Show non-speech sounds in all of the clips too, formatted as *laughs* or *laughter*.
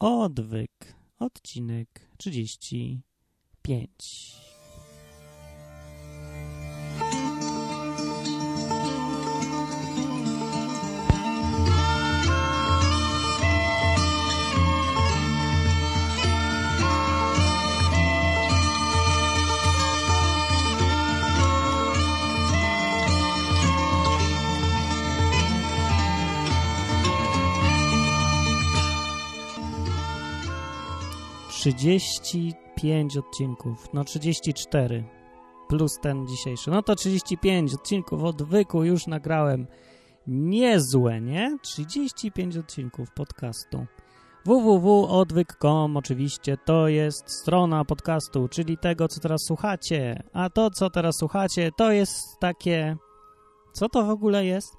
Odwyk, odcinek 35. Trzydzieści pięć odcinków, no 34 plus ten dzisiejszy. No to 35 odcinków odwyku już nagrałem. Niezłe, nie? 35 odcinków podcastu. www.odwyk.com oczywiście to jest strona podcastu, czyli tego, co teraz słuchacie. A to, co teraz słuchacie, to jest takie... Co to w ogóle jest?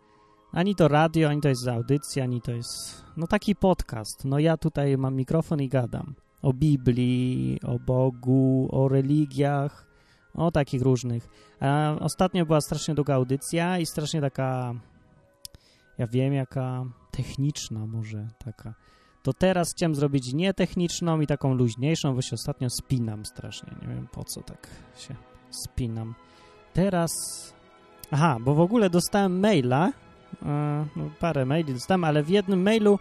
Ani to radio, ani to jest audycja, ani to jest... No taki podcast. No ja tutaj mam mikrofon i gadam o Biblii, o Bogu, o religiach, o takich różnych. A ostatnio była strasznie długa audycja i strasznie taka, ja wiem, jaka techniczna może taka. To teraz chciałem zrobić nietechniczną i taką luźniejszą, bo się ostatnio spinam strasznie. Nie wiem po co tak się spinam. Teraz... Aha, bo w ogóle dostałem maila, e, no parę maili dostałem, ale w jednym mailu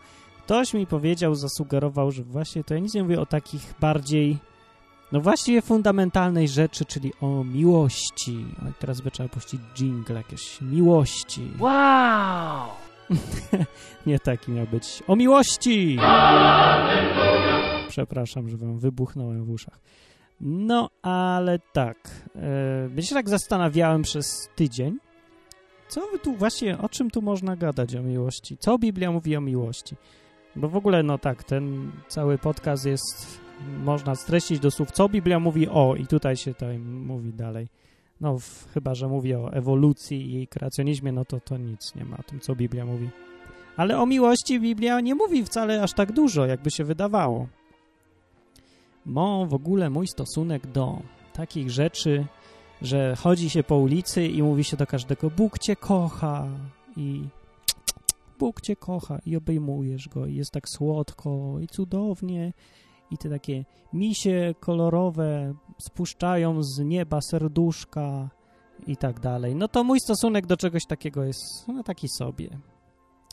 ktoś mi powiedział, zasugerował, że właśnie to ja nic nie mówię o takich bardziej, no właściwie fundamentalnej rzeczy, czyli o miłości. O, teraz by trzeba puścić jingle jakieś miłości. Wow! *laughs* nie taki miał być. O miłości! Przepraszam, że wam wybuchnąłem w uszach. No, ale tak. Yy, się tak zastanawiałem przez tydzień, co wy tu właśnie, o czym tu można gadać o miłości? Co Biblia mówi o miłości? Bo w ogóle, no tak, ten cały podcast jest, można streścić do słów, co Biblia mówi o, i tutaj się tutaj mówi dalej. No, w, chyba, że mówi o ewolucji i kreacjonizmie, no to to nic nie ma o tym, co Biblia mówi. Ale o miłości Biblia nie mówi wcale aż tak dużo, jakby się wydawało. Bo w ogóle mój stosunek do takich rzeczy, że chodzi się po ulicy i mówi się do każdego, Bóg cię kocha i Bóg cię kocha i obejmujesz go i jest tak słodko i cudownie i te takie misie kolorowe spuszczają z nieba serduszka i tak dalej. No to mój stosunek do czegoś takiego jest no, taki sobie.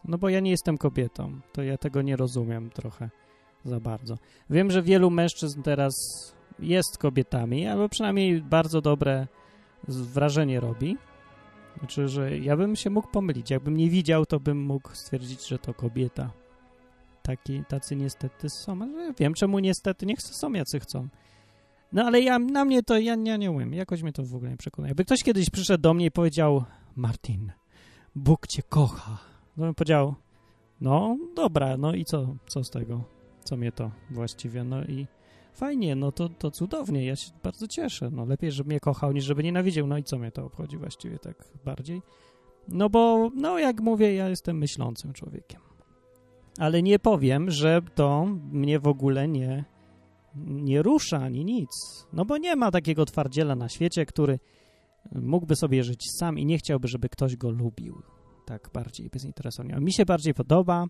No bo ja nie jestem kobietą, to ja tego nie rozumiem trochę za bardzo. Wiem, że wielu mężczyzn teraz jest kobietami, albo przynajmniej bardzo dobre wrażenie robi. Znaczy, że ja bym się mógł pomylić. Jakbym nie widział, to bym mógł stwierdzić, że to kobieta. Taki, tacy niestety są. Ale wiem, czemu niestety. Niech są jacy chcą. No ale ja, na mnie to, ja, ja nie umiem. Jakoś mnie to w ogóle nie przekonuje. Jakby ktoś kiedyś przyszedł do mnie i powiedział Martin, Bóg cię kocha. No bym powiedział, no dobra, no i co, co z tego? Co mnie to właściwie? No i fajnie, no to, to cudownie, ja się bardzo cieszę. No lepiej, żeby mnie kochał, niż żeby nienawidział. No i co mnie to obchodzi właściwie tak bardziej? No bo, no jak mówię, ja jestem myślącym człowiekiem. Ale nie powiem, że to mnie w ogóle nie, nie rusza ani nic. No bo nie ma takiego twardziela na świecie, który mógłby sobie żyć sam i nie chciałby, żeby ktoś go lubił. Tak bardziej bezinteresownie. Mi się bardziej podoba,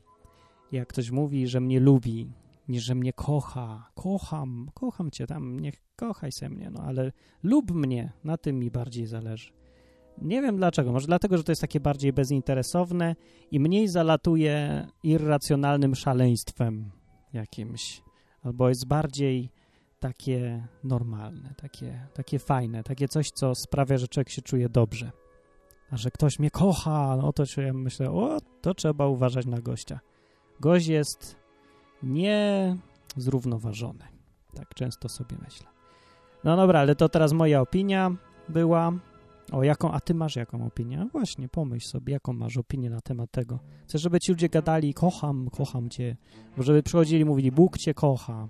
jak ktoś mówi, że mnie lubi, niż że mnie kocha. Kocham, kocham cię tam, niech kochaj se mnie, no ale lub mnie, na tym mi bardziej zależy. Nie wiem dlaczego, może dlatego, że to jest takie bardziej bezinteresowne i mniej zalatuje irracjonalnym szaleństwem jakimś, albo jest bardziej takie normalne, takie, takie fajne, takie coś, co sprawia, że człowiek się czuje dobrze. A że ktoś mnie kocha, no to ja myślę, o, to trzeba uważać na gościa. Gość jest niezrównoważony. Tak często sobie myślę. No dobra, ale to teraz moja opinia była. O, jaką, a ty masz jaką opinię? No właśnie, pomyśl sobie, jaką masz opinię na temat tego. Chcę, żeby ci ludzie gadali, kocham, kocham cię. Bo żeby przychodzili i mówili, Bóg cię kocha.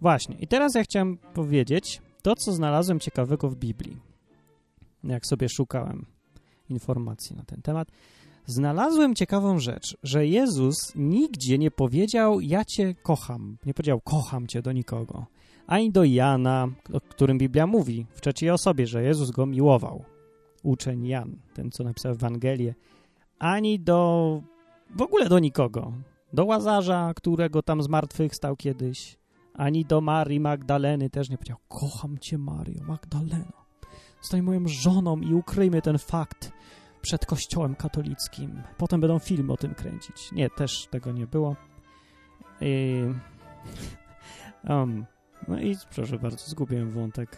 Właśnie. I teraz ja chciałem powiedzieć to, co znalazłem ciekawego w Biblii. Jak sobie szukałem informacji na ten temat. Znalazłem ciekawą rzecz, że Jezus nigdzie nie powiedział, ja cię kocham. Nie powiedział, kocham cię do nikogo. Ani do Jana, o którym Biblia mówi w trzeciej osobie, że Jezus go miłował. Uczeń Jan, ten, co napisał Ewangelię. Ani do... w ogóle do nikogo. do Łazarza, którego tam z martwych stał kiedyś, ani do Marii Magdaleny też nie powiedział, kocham cię Mario Magdaleno, stań moją żoną i ukryjmy ten fakt przed kościołem katolickim. Potem będą filmy o tym kręcić. Nie, też tego nie było. I... *laughs* Um, no i proszę bardzo, zgubiłem wątek.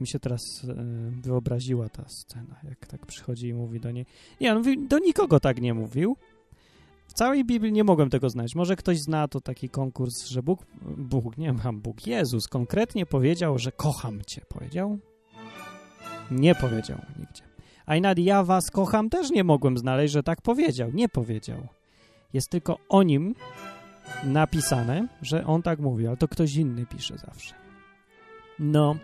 Mi się teraz e, wyobraziła ta scena, jak tak przychodzi i mówi do niej. Nie, on mówi, do nikogo tak nie mówił. W całej Biblii nie mogłem tego znać. Może ktoś zna to taki konkurs, że Bóg, Bóg, nie mam Bóg, Jezus konkretnie powiedział, że kocham cię. Powiedział? Nie powiedział nigdzie. A nad ja was kocham też nie mogłem znaleźć, że tak powiedział. Nie powiedział. Jest tylko o nim napisane, że on tak mówi, ale to ktoś inny pisze zawsze. No.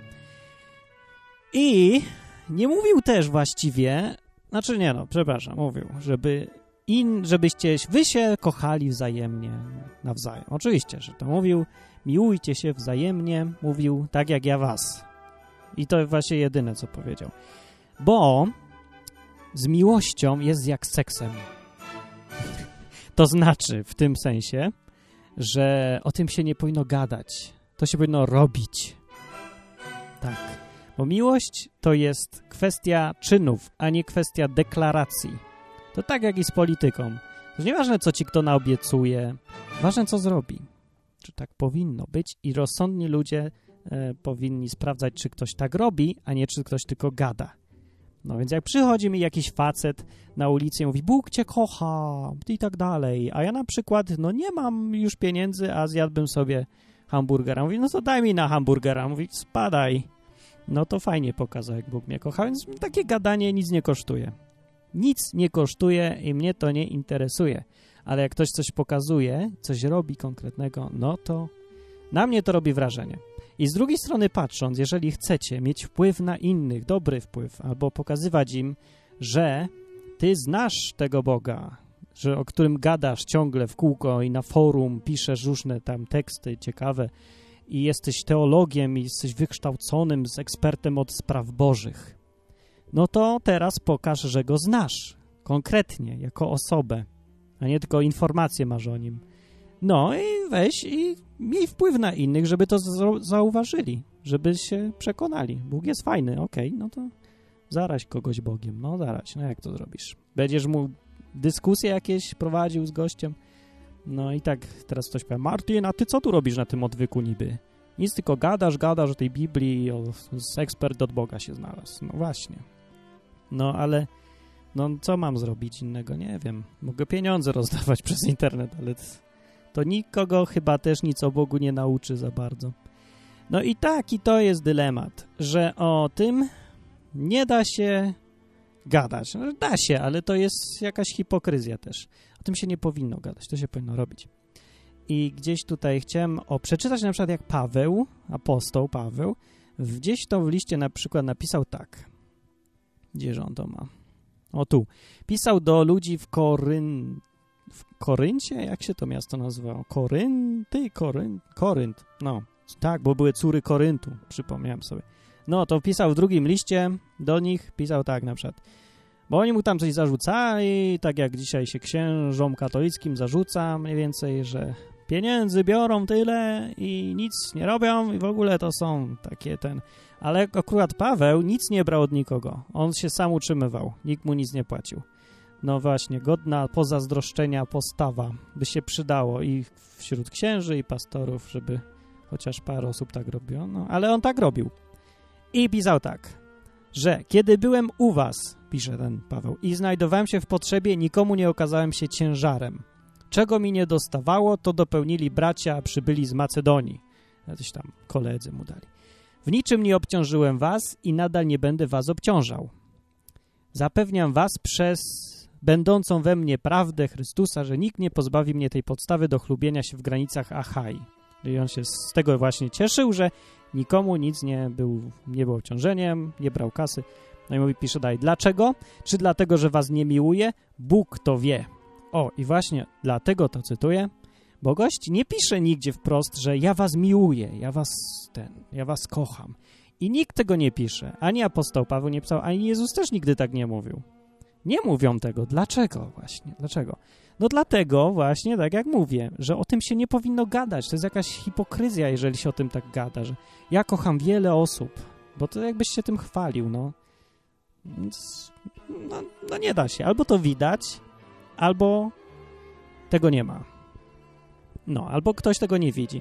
I nie mówił też właściwie, znaczy nie no, przepraszam, mówił, żeby in, żebyście wy się kochali wzajemnie nawzajem. Oczywiście, że to mówił, miłujcie się wzajemnie, mówił tak jak ja was. I to właśnie jedyne, co powiedział. Bo z miłością jest jak z seksem. To znaczy, w tym sensie, że o tym się nie powinno gadać. To się powinno robić. Tak. Bo miłość to jest kwestia czynów, a nie kwestia deklaracji. To tak jak i z polityką. To nieważne, co ci kto naobiecuje, ważne, co zrobi. Czy tak powinno być i rozsądni ludzie e, powinni sprawdzać, czy ktoś tak robi, a nie czy ktoś tylko gada. No więc jak przychodzi mi jakiś facet na ulicy i mówi, Bóg cię kocha i tak dalej, a ja na przykład, no nie mam już pieniędzy, a zjadłbym sobie hamburgera. Mówi, no to daj mi na hamburgera. Mówi, spadaj. No to fajnie pokazał, jak Bóg mnie kocha, więc takie gadanie nic nie kosztuje. Nic nie kosztuje i mnie to nie interesuje. Ale jak ktoś coś pokazuje, coś robi konkretnego, no to na mnie to robi wrażenie. I z drugiej strony patrząc, jeżeli chcecie mieć wpływ na innych, dobry wpływ, albo pokazywać im, że ty znasz tego Boga, że o którym gadasz ciągle w kółko i na forum piszesz różne tam teksty ciekawe i jesteś teologiem i jesteś wykształconym z ekspertem od spraw bożych, no to teraz pokaż, że go znasz konkretnie, jako osobę, a nie tylko informacje masz o nim. No i weź i miej wpływ na innych, żeby to zauważyli, żeby się przekonali. Bóg jest fajny, okej, okay, no to zaraź kogoś Bogiem, no zaraź, no jak to zrobisz? Będziesz mu dyskusje jakieś prowadził z gościem? No i tak teraz ktoś powie, Martin, a ty co tu robisz na tym odwyku niby? Nic, tylko gadasz, gadasz o tej Biblii, o, z ekspert od Boga się znalazł. No właśnie. No ale, no co mam zrobić innego? Nie wiem. Mogę pieniądze *laughs* rozdawać przez internet, ale to nikogo chyba też nic o Bogu nie nauczy za bardzo. No i tak, i to jest dylemat, że o tym nie da się gadać. No, da się, ale to jest jakaś hipokryzja też. O tym się nie powinno gadać, to się powinno robić. I gdzieś tutaj chciałem o, przeczytać na przykład jak Paweł, apostoł Paweł, gdzieś to w liście na przykład napisał tak. Gdzież on to ma? O tu. Pisał do ludzi w Koryn, w Koryncie? Jak się to miasto nazywało? Korynty? Korynt? Korynt. No, tak, bo były córy Koryntu, przypomniałem sobie. No, to pisał w drugim liście do nich, pisał tak na przykład. Bo oni mu tam coś zarzucali, tak jak dzisiaj się księżom katolickim zarzuca mniej więcej, że pieniędzy biorą tyle i nic nie robią i w ogóle to są takie ten... Ale akurat Paweł nic nie brał od nikogo. On się sam utrzymywał. Nikt mu nic nie płacił. No właśnie, godna pozazdroszczenia postawa by się przydało i wśród księży i pastorów, żeby chociaż parę osób tak robiło, no ale on tak robił. I pisał tak, że kiedy byłem u was, pisze ten Paweł, i znajdowałem się w potrzebie, nikomu nie okazałem się ciężarem. Czego mi nie dostawało, to dopełnili bracia przybyli z Macedonii. Jacyś tam koledzy mu dali. W niczym nie obciążyłem was i nadal nie będę was obciążał. Zapewniam was przez będącą we mnie prawdę Chrystusa, że nikt nie pozbawi mnie tej podstawy do chlubienia się w granicach Achai. I on się z tego właśnie cieszył, że nikomu nic nie był, nie było obciążeniem, nie brał kasy. No i mówi, pisze dalej, dlaczego? Czy dlatego, że was nie miłuje? Bóg to wie. O, i właśnie dlatego to cytuję, bo gość nie pisze nigdzie wprost, że ja was miłuję, ja was ten, ja was kocham. I nikt tego nie pisze. Ani apostoł Paweł nie pisał, ani Jezus też nigdy tak nie mówił. Nie mówią tego. Dlaczego właśnie? Dlaczego? No dlatego właśnie, tak jak mówię, że o tym się nie powinno gadać. To jest jakaś hipokryzja, jeżeli się o tym tak gada, że ja kocham wiele osób, bo to jakbyś się tym chwalił, no. No, no nie da się. Albo to widać, albo tego nie ma. No, albo ktoś tego nie widzi.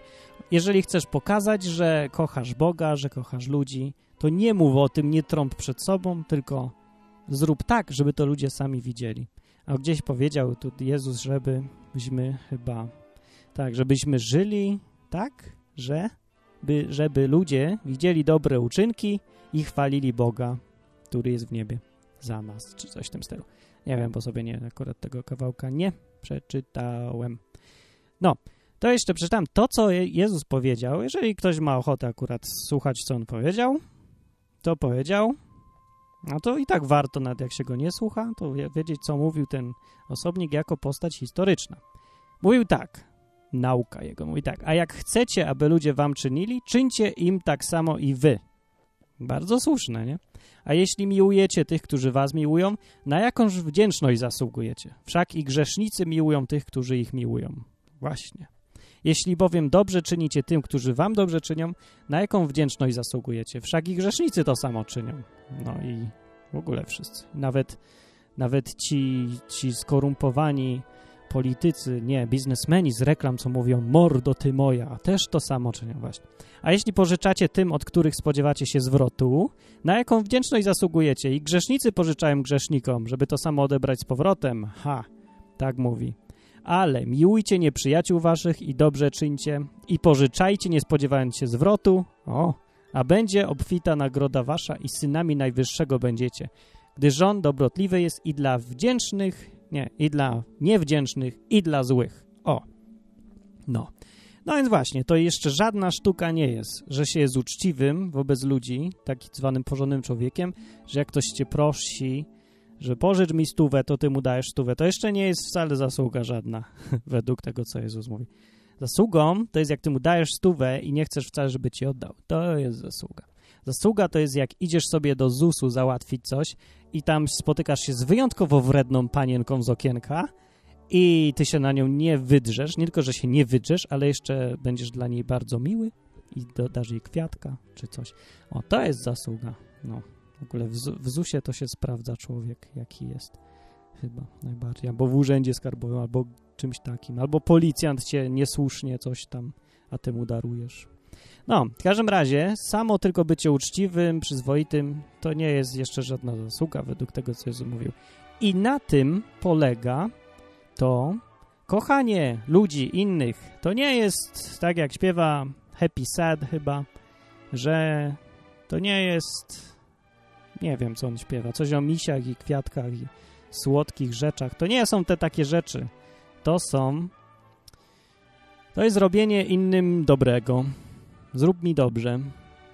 Jeżeli chcesz pokazać, że kochasz Boga, że kochasz ludzi, to nie mów o tym, nie trąb przed sobą, tylko zrób tak, żeby to ludzie sami widzieli. A gdzieś powiedział tu Jezus, żebyśmy chyba, tak, żebyśmy żyli tak, że by, żeby ludzie widzieli dobre uczynki i chwalili Boga, który jest w niebie za nas, czy coś w tym stylu. Nie wiem, bo sobie nie, akurat tego kawałka nie przeczytałem. No, to jeszcze przeczytam to, co Jezus powiedział. Jeżeli ktoś ma ochotę akurat słuchać, co On powiedział, to powiedział, no to i tak warto, nawet jak się go nie słucha, to wiedzieć, co mówił ten osobnik jako postać historyczna. Mówił tak, nauka jego, mówi tak, a jak chcecie, aby ludzie wam czynili, czyńcie im tak samo i wy. Bardzo słuszne, nie? A jeśli miłujecie tych, którzy was miłują, na jakąż wdzięczność zasługujecie? Wszak i grzesznicy miłują tych, którzy ich miłują. Właśnie. Jeśli bowiem dobrze czynicie tym, którzy wam dobrze czynią, na jaką wdzięczność zasługujecie? Wszak i grzesznicy to samo czynią. No i w ogóle wszyscy. Nawet, nawet ci, ci skorumpowani politycy, nie, biznesmeni z reklam, co mówią mordo ty moja, też to samo czynią właśnie. A jeśli pożyczacie tym, od których spodziewacie się zwrotu, na jaką wdzięczność zasługujecie? I grzesznicy pożyczają grzesznikom, żeby to samo odebrać z powrotem. Ha, tak mówi. Ale miłujcie nieprzyjaciół waszych i dobrze czyńcie i pożyczajcie, nie spodziewając się zwrotu. O, a będzie obfita nagroda wasza i synami Najwyższego będziecie, gdyż on dobrotliwy jest i dla wdzięcznych, nie, i dla niewdzięcznych, i dla złych. O, no. No więc właśnie, to jeszcze żadna sztuka nie jest, że się jest uczciwym wobec ludzi, tak zwanym porządnym człowiekiem, że jak ktoś cię prosi, że pożycz mi stówę, to ty mu dajesz stówę. To jeszcze nie jest wcale zasługa żadna, *laughs* według tego, co Jezus mówi. Zasługą to jest jak ty mu dajesz stówę i nie chcesz wcale, żeby ci oddał. To jest zasługa. Zasługa to jest jak idziesz sobie do ZUS-u załatwić coś i tam spotykasz się z wyjątkowo wredną panienką z okienka i ty się na nią nie wydrzesz, nie tylko, że się nie wydrzesz, ale jeszcze będziesz dla niej bardzo miły i dodasz jej kwiatka czy coś. O, to jest zasługa. No, w ogóle w, w ZUS-ie to się sprawdza człowiek, jaki jest. Chyba najbardziej. Albo w urzędzie skarbowym, albo czymś takim. Albo policjant cię niesłusznie coś tam, a ty mu darujesz. No, w każdym razie, samo tylko bycie uczciwym, przyzwoitym, to nie jest jeszcze żadna zasługa według tego, co Jezus mówił. I na tym polega to kochanie ludzi innych. To nie jest tak, jak śpiewa Happy Sad chyba, że to nie jest... Nie wiem, co on śpiewa. Coś o misiach i kwiatkach i słodkich rzeczach. To nie są te takie rzeczy. To są... To jest robienie innym dobrego. Zrób mi dobrze.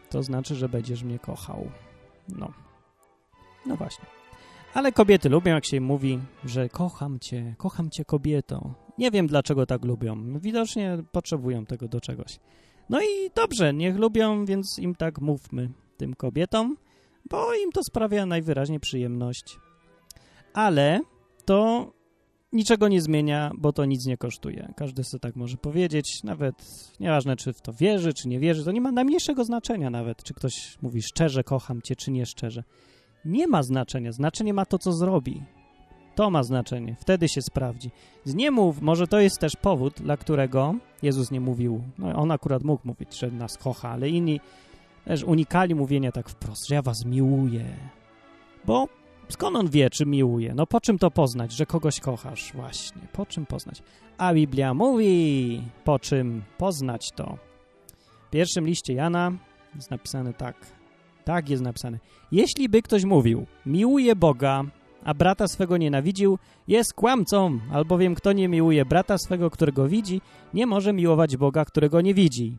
To znaczy, że będziesz mnie kochał. No. No właśnie. Ale kobiety lubią, jak się mówi, że kocham cię, kocham cię kobieto. Nie wiem, dlaczego tak lubią. Widocznie potrzebują tego do czegoś. No i dobrze, niech lubią, więc im tak mówmy, tym kobietom, bo im to sprawia najwyraźniej przyjemność. Ale to niczego nie zmienia, bo to nic nie kosztuje. Każdy sobie tak może powiedzieć, nawet nieważne, czy w to wierzy, czy nie wierzy, to nie ma najmniejszego znaczenia nawet, czy ktoś mówi szczerze, kocham cię, czy nie szczerze. Nie ma znaczenia. Znaczenie ma to, co zrobi. To ma znaczenie. Wtedy się sprawdzi. Z nie mów, może to jest też powód, dla którego Jezus nie mówił. No, on akurat mógł mówić, że nas kocha, ale inni też unikali mówienia tak wprost, że ja was miłuję. Bo skąd on wie, czy miłuje? No po czym to poznać, że kogoś kochasz? Właśnie, po czym poznać? A Biblia mówi, po czym poznać to. W pierwszym liście Jana jest napisane tak. Tak jest napisane. Jeśli by ktoś mówił, miłuje Boga, a brata swego nienawidził, jest kłamcą, albowiem kto nie miłuje brata swego, którego widzi, nie może miłować Boga, którego nie widzi.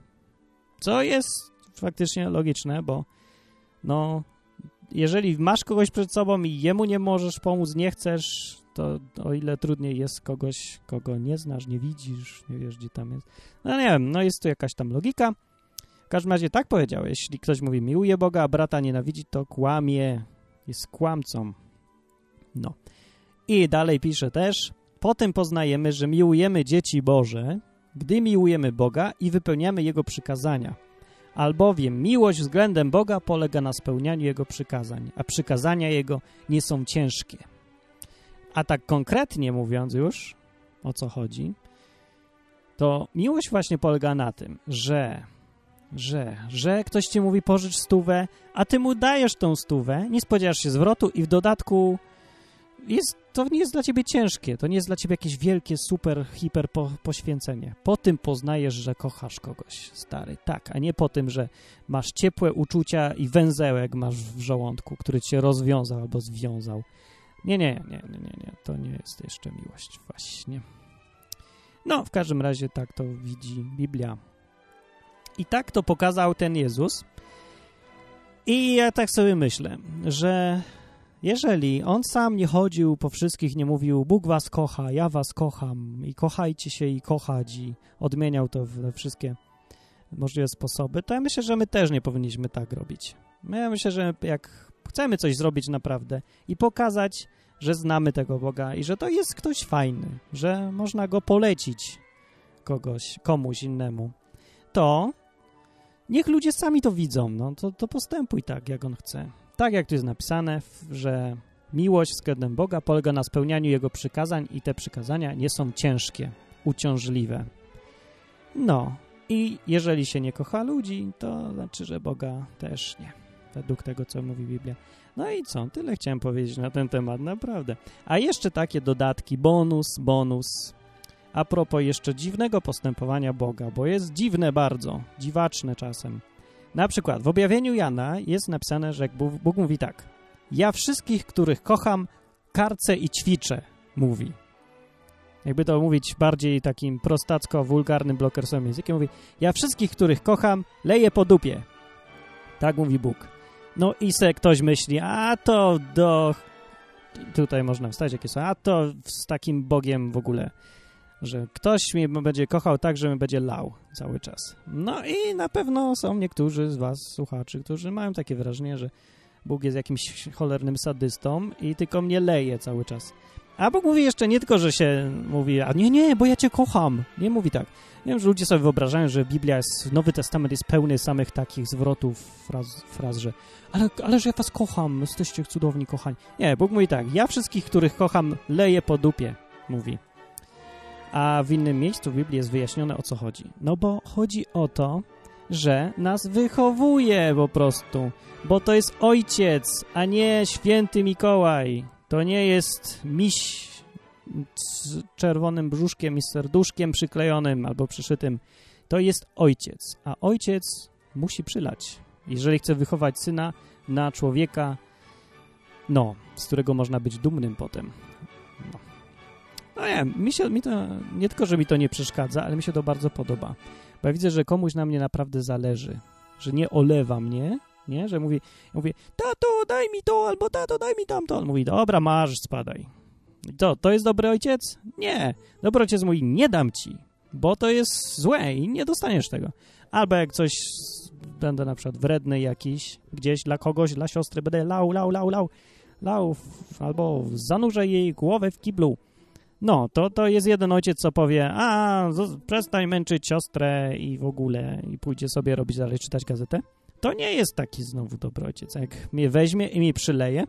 Co jest faktycznie logiczne, bo no, jeżeli masz kogoś przed sobą i jemu nie możesz pomóc, nie chcesz, to o ile trudniej jest kogoś, kogo nie znasz, nie widzisz, nie wiesz, gdzie tam jest. No nie wiem, no jest tu jakaś tam logika. W każdym razie tak powiedział, jeśli ktoś mówi miłuje Boga, a brata nienawidzi, to kłamie, jest kłamcą. No. I dalej pisze też, Potem poznajemy, że miłujemy dzieci Boże, gdy miłujemy Boga i wypełniamy Jego przykazania. Albowiem miłość względem Boga polega na spełnianiu Jego przykazań, a przykazania Jego nie są ciężkie. A tak konkretnie mówiąc już, o co chodzi, to miłość właśnie polega na tym, że, że, że ktoś ci mówi pożycz stówę, a ty mu dajesz tą stówę, nie spodziewasz się zwrotu i w dodatku jest, to nie jest dla ciebie ciężkie, to nie jest dla ciebie jakieś wielkie, super, hiper po, poświęcenie. Po tym poznajesz, że kochasz kogoś, stary, tak, a nie po tym, że masz ciepłe uczucia i węzełek masz w żołądku, który cię rozwiązał albo związał. Nie, nie, nie, nie, nie, nie, to nie jest jeszcze miłość właśnie. No, w każdym razie tak to widzi Biblia. I tak to pokazał ten Jezus. I ja tak sobie myślę, że jeżeli on sam nie chodził po wszystkich, nie mówił Bóg was kocha, ja was kocham i kochajcie się i kochać i odmieniał to we wszystkie możliwe sposoby, to ja myślę, że my też nie powinniśmy tak robić. Ja myślę, że jak chcemy coś zrobić naprawdę i pokazać, że znamy tego Boga i że to jest ktoś fajny, że można go polecić kogoś, komuś innemu, to niech ludzie sami to widzą, no to, to postępuj tak, jak on chce. Tak jak tu jest napisane, że miłość względem Boga polega na spełnianiu Jego przykazań i te przykazania nie są ciężkie, uciążliwe. No i jeżeli się nie kocha ludzi, to znaczy, że Boga też nie, według tego, co mówi Biblia. No i co? Tyle chciałem powiedzieć na ten temat, naprawdę. A jeszcze takie dodatki, bonus, bonus. A propos jeszcze dziwnego postępowania Boga, bo jest dziwne bardzo, dziwaczne czasem. Na przykład w objawieniu Jana jest napisane, że Bóg, mówi tak. Ja wszystkich, których kocham, karcę i ćwiczę, mówi. Jakby to mówić bardziej takim prostacko-wulgarnym blokersowym językiem, mówi ja wszystkich, których kocham, leję po dupie. Tak mówi Bóg. No i se ktoś myśli, a to do... Tutaj można wstać, jakie są, a to z takim Bogiem w ogóle, że ktoś mnie będzie kochał tak, że mnie będzie lał cały czas. No i na pewno są niektórzy z was, słuchaczy, którzy mają takie wrażenie, że Bóg jest jakimś cholernym sadystą i tylko mnie leje cały czas. A Bóg mówi jeszcze nie tylko, że się mówi, a nie, nie, bo ja cię kocham. Nie mówi tak. Nie wiem, że ludzie sobie wyobrażają, że Biblia jest, Nowy Testament jest pełny samych takich zwrotów, fraz, fraz że ale, ale że ja was kocham, jesteście cudowni kochani. Nie, Bóg mówi tak, ja wszystkich, których kocham, leję po dupie, mówi. A w innym miejscu w Biblii jest wyjaśnione, o co chodzi. No bo chodzi o to, że nas wychowuje po prostu, bo to jest ojciec, a nie święty Mikołaj. To nie jest miś z czerwonym brzuszkiem i serduszkiem przyklejonym albo przyszytym. To jest ojciec, a ojciec musi przylać. Jeżeli chce wychować syna na człowieka, no, z którego można być dumnym potem. No, no nie, mi, się, mi to, nie tylko, że mi to nie przeszkadza, ale mi się to bardzo podoba. Bo ja widzę, że komuś na mnie naprawdę zależy, że nie olewa mnie, nie? Że mówi, mówi, tato, daj mi to, albo tato, daj mi tamto. On mówi, dobra, masz, spadaj. To, to jest dobry ojciec? Nie. Dobry ojciec mówi, nie dam ci, bo to jest złe i nie dostaniesz tego. Albo jak coś będę na przykład wredny jakiś, gdzieś dla kogoś, dla siostry, będę lał, lał, lał, lał, lał, albo zanurzę jej głowę w kiblu. No, to, to jest jeden ojciec, co powie, a, przestań męczyć siostrę i w ogóle, i pójdzie sobie robić dalej, czytać gazetę. To nie jest taki znowu dobry ojciec. Jak mnie weźmie i mi przyleje,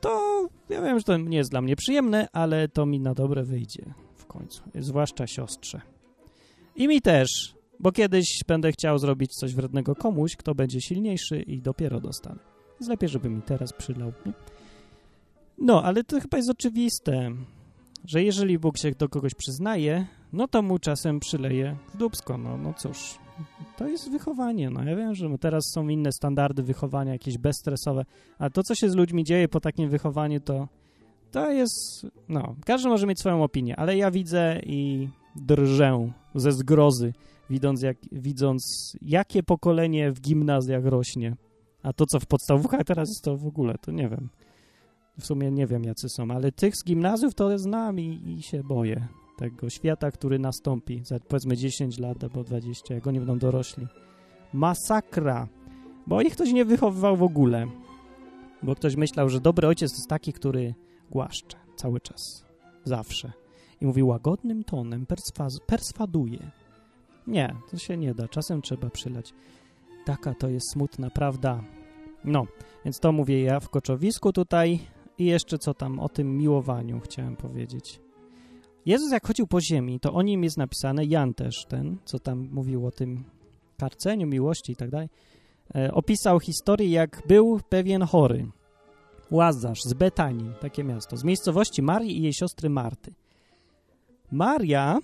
to ja wiem, że to nie jest dla mnie przyjemne, ale to mi na dobre wyjdzie w końcu, zwłaszcza siostrze. I mi też, bo kiedyś będę chciał zrobić coś wrednego komuś, kto będzie silniejszy i dopiero dostanę. Jest lepiej, żeby mi teraz przylał. Nie? No, ale to chyba jest oczywiste, że jeżeli Bóg się do kogoś przyznaje, no to mu czasem przyleje w dubsko. No, no cóż, to jest wychowanie. No ja wiem, że teraz są inne standardy wychowania, jakieś bezstresowe, a to, co się z ludźmi dzieje po takim wychowaniu, to to jest, no, każdy może mieć swoją opinię, ale ja widzę i drżę ze zgrozy, widząc, jak, widząc jakie pokolenie w gimnazjach rośnie. A to, co w podstawówkach teraz jest, to w ogóle, to nie wiem. W sumie nie wiem, jacy są, ale tych z gimnazjów to znam i, i się boję tego świata, który nastąpi za powiedzmy 10 lat albo 20, jak oni będą dorośli. Masakra! Bo ich ktoś nie wychowywał w ogóle. Bo ktoś myślał, że dobry ojciec to jest taki, który głaszcze cały czas. Zawsze. i mówi łagodnym tonem, perswa- perswaduje. Nie, to się nie da, czasem trzeba przylać. Taka to jest smutna prawda. No, więc to mówię ja w koczowisku tutaj i jeszcze co tam o tym miłowaniu chciałem powiedzieć. Jezus jak chodził po ziemi, to o nim jest napisane, Jan też ten, co tam mówił o tym karceniu, miłości i tak dalej, e, opisał historię, jak był pewien chory, Łazarz z Betanii, takie miasto, z miejscowości Marii i jej siostry Marty. Maria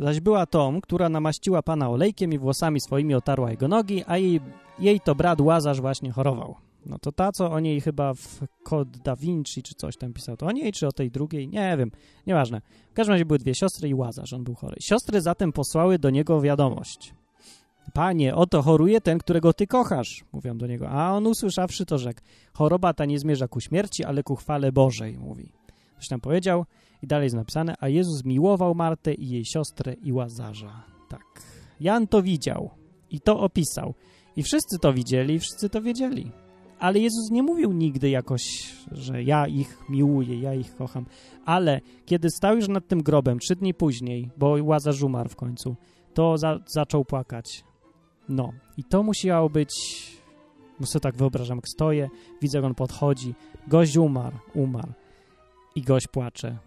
zaś była tą, która namaściła Pana olejkiem i włosami swoimi otarła jego nogi, a jej, jej to brat Łazarz właśnie chorował. No to ta, co o niej chyba w Code Da Vinci czy coś tam pisał, to o niej czy o tej drugiej, nie wiem, nieważne. W każdym razie były dwie siostry i Łazarz, on był chory. Siostry zatem posłały do niego wiadomość. Panie, oto choruje ten, którego ty kochasz, mówią do niego. A on usłyszawszy to rzekł, choroba ta nie zmierza ku śmierci, ale ku chwale Bożej, mówi. Coś tam powiedział i dalej jest napisane, a Jezus miłował Martę i jej siostrę i Łazarza. Tak. Jan to widział i to opisał. I wszyscy to widzieli, i wszyscy to wiedzieli. Ale Jezus nie mówił nigdy jakoś, że ja ich miłuję, ja ich kocham. Ale kiedy stał już nad tym grobem trzy dni później, bo Łazarz umarł w końcu, to za zaczął płakać. No, i to musiało być... Sobie tak wyobrażam, jak stoję, widzę, jak on podchodzi, gość umarł, umarł i gość płacze.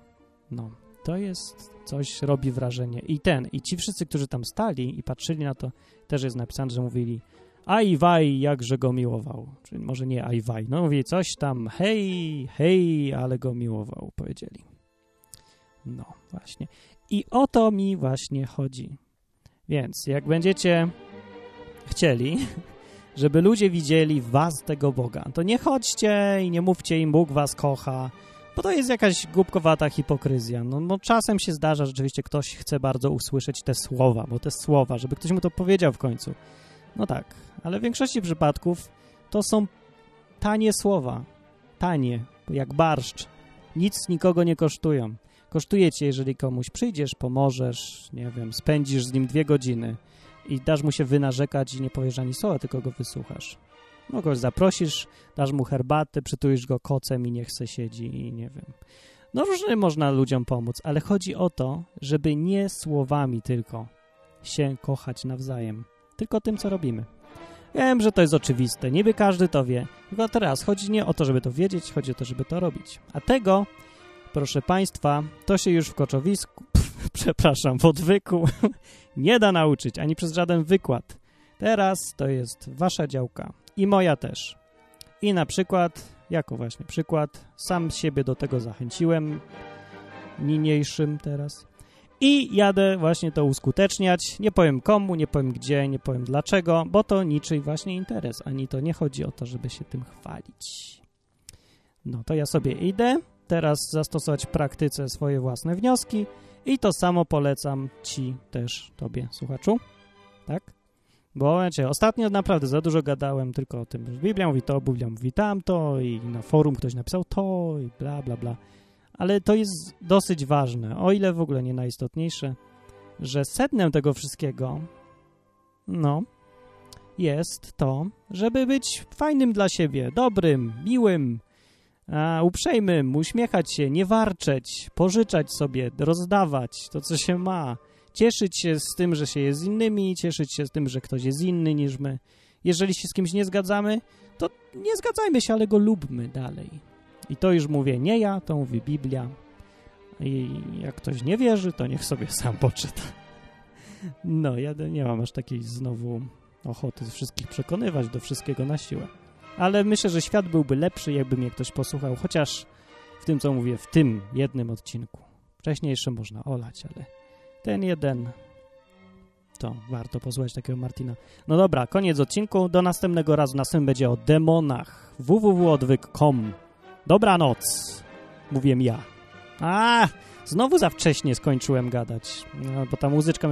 No, to jest coś, robi wrażenie. I ten, i ci wszyscy, którzy tam stali i patrzyli na to, też jest napisane, że mówili aj waj, jakże go miłował. Czyli może nie aj waj, no mówi coś tam, hej, hej, ale go miłował, powiedzieli. No, właśnie. I o to mi właśnie chodzi. Więc jak będziecie chcieli, *laughs* żeby ludzie widzieli was tego Boga, to nie chodźcie i nie mówcie im, Bóg was kocha, bo to jest jakaś głupkowata hipokryzja. No, no czasem się zdarza, rzeczywiście ktoś chce bardzo usłyszeć te słowa, bo te słowa, żeby ktoś mu to powiedział w końcu. No tak, ale w większości przypadków to są tanie słowa. Tanie, jak barszcz. Nic nikogo nie kosztują. Kosztuje cię, jeżeli komuś przyjdziesz, pomożesz, nie wiem, spędzisz z nim dwie godziny i dasz mu się wynarzekać i nie powiesz ani słowa, tylko go wysłuchasz. Kogoś zaprosisz, dasz mu herbatę, przytulisz go kocem i niech se siedzi i nie wiem. No różnie można ludziom pomóc, ale chodzi o to, żeby nie słowami tylko się kochać nawzajem, tylko tym, co robimy. Wiem, że to jest oczywiste, niby każdy to wie, tylko teraz chodzi nie o to, żeby to wiedzieć, chodzi o to, żeby to robić. A tego, proszę Państwa, to się już w koczowisku, pff, *laughs* przepraszam, w odwyku *laughs* nie da nauczyć, ani przez żaden wykład. Teraz to jest Wasza działka i moja też. I na przykład, jako właśnie przykład, sam siebie do tego zachęciłem niniejszym teraz i jadę właśnie to uskuteczniać. Nie powiem komu, nie powiem gdzie, nie powiem dlaczego, bo to niczyj właśnie interes, ani to nie chodzi o to, żeby się tym chwalić. No to ja sobie idę, teraz zastosować w praktyce swoje własne wnioski i to samo polecam Ci też, Tobie, słuchaczu. Tak? Bo wiecie, ostatnio naprawdę za dużo gadałem tylko o tym, że Biblia mówi to, Biblia mówi tamto i na forum ktoś napisał to i bla, bla, bla. Ale to jest dosyć ważne, o ile w ogóle nie najistotniejsze, że sednem tego wszystkiego, no, jest to, żeby być fajnym dla siebie, dobrym, miłym, a, uprzejmym, uśmiechać się, nie warczeć, pożyczać sobie, rozdawać to, co się ma, cieszyć się z tym, że się jest z innymi, cieszyć się z tym, że ktoś jest inny niż my. Jeżeli się z kimś nie zgadzamy, to nie zgadzajmy się, ale go lubmy dalej. I to już mówię nie ja, to mówi Biblia. I jak ktoś nie wierzy, to niech sobie *laughs* sam poczyta. No, ja nie mam aż takiej znowu ochoty wszystkich przekonywać do wszystkiego na siłę. Ale myślę, że świat byłby lepszy, jakby mnie ktoś posłuchał, chociaż w tym, co mówię, w tym jednym odcinku. Wcześniejsze można olać, ale ten jeden to warto posłuchać takiego Martina. No dobra, koniec odcinku. Do następnego razu. Następnym będzie o demonach. www.odwyk.com Dobranoc, mówiłem ja. A, znowu za wcześnie skończyłem gadać, no, bo ta muzyczka